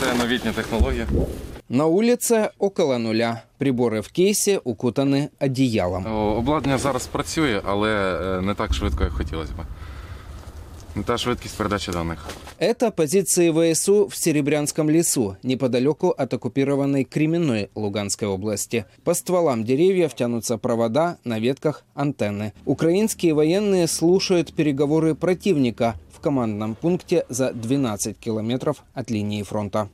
Це новітня технологія. На улице около нуля. Приборы в кейсе укутаны одеялом. О, Обладнання зараз працює, але е, не так швидко, як хотілося б. Не та швидкість передачі даних. Это позиции ВСУ в Серебрянском лесу, неподалеку от оккупированной Кременной Луганской области. По стволам деревьев тянутся провода, на ветках антенны. Украинские военные слушают переговоры противника в командном пункте за 12 километров от линии фронта.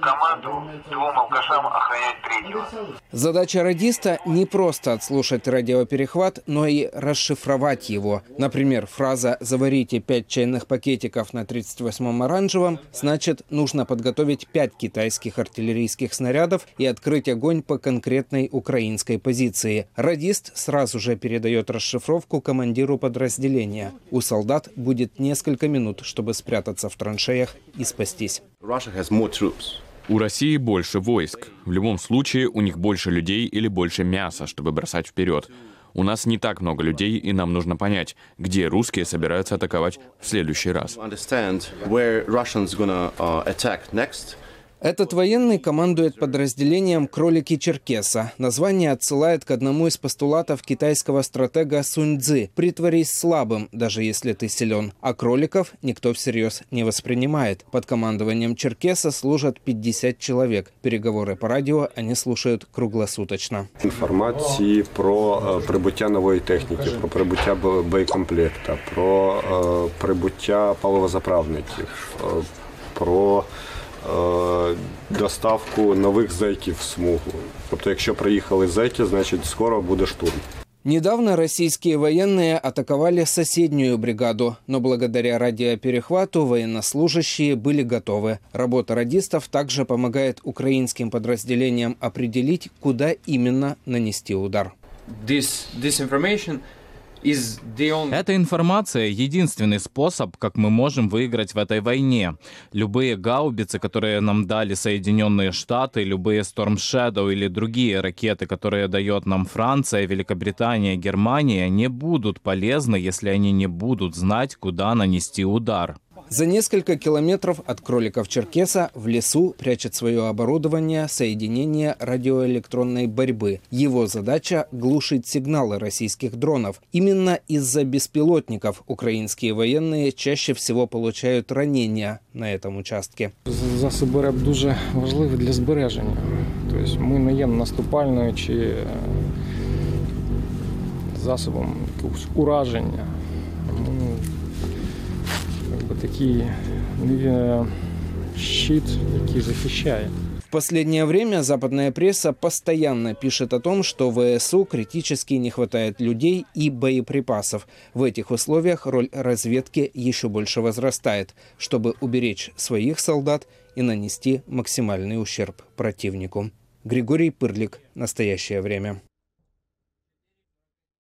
Команду двум алкашам охранять третьего. Задача радиста не просто отслушать радиоперехват, но и расшифровать его. Например, фраза «заварите 5 чайных пакетиков на 38-м оранжевом» значит, нужно подготовить 5 китайских артиллерийских снарядов и открыть огонь по конкретной украинской позиции. Радист сразу же передает расшифровку командиру подразделения. У солдат будет несколько минут, чтобы спрятаться в траншеях и спастись. У России больше войск. В любом случае, у них больше людей или больше мяса, чтобы бросать вперед. У нас не так много людей, и нам нужно понять, где русские собираются атаковать в следующий раз. To understand where Russians gonna uh, attack next. Этот военный командует подразделением «Кролики Черкеса». Название отсылает к одному из постулатов китайского стратега Сунь Цзы «Притворись слабым, даже если ты силен». А кроликов никто всерьез не воспринимает. Под командованием Черкеса служат 50 человек. Переговоры по радио они слушают круглосуточно. інформації про е, прибуття нової техніки, про прибуття бо- боєкомплекта, про е, прибуття паливозаправників, е, про е, доставку нових зеків в смугу. Тобто, якщо приїхали зеки, значить скоро буде штурм. Недавно российские военные атаковали соседнюю бригаду, но благодаря радиоперехвату военнослужащие были готовы. Работа радистов также помогает украинским подразделениям определить, куда именно нанести удар. this this information Эта информация — единственный способ, как мы можем выиграть в этой войне. Любые гаубицы, которые нам дали Соединенные Штаты, любые Storm Shadow или другие ракеты, которые дает нам Франция, Великобритания, Германия, не будут полезны, если они не будут знать, куда нанести удар. За несколько километров от кроликов Черкеса в лесу прячет свое оборудование соединение радиоэлектронной борьбы. Его задача – глушить сигналы российских дронов. Именно из-за беспилотников украинские военные чаще всего получают ранения на этом участке. Засоби РЕП дуже важливі для збереження. Тобто ми не є наступальною чи е, засобом ураження. Якби такий е, щит, який захищає. В последнее время западная пресса постоянно пишет о том, что ВСУ критически не хватает людей и боеприпасов. В этих условиях роль разведки еще больше возрастает, чтобы уберечь своих солдат и нанести максимальный ущерб противнику. Григорий Пырлик. Настоящее время.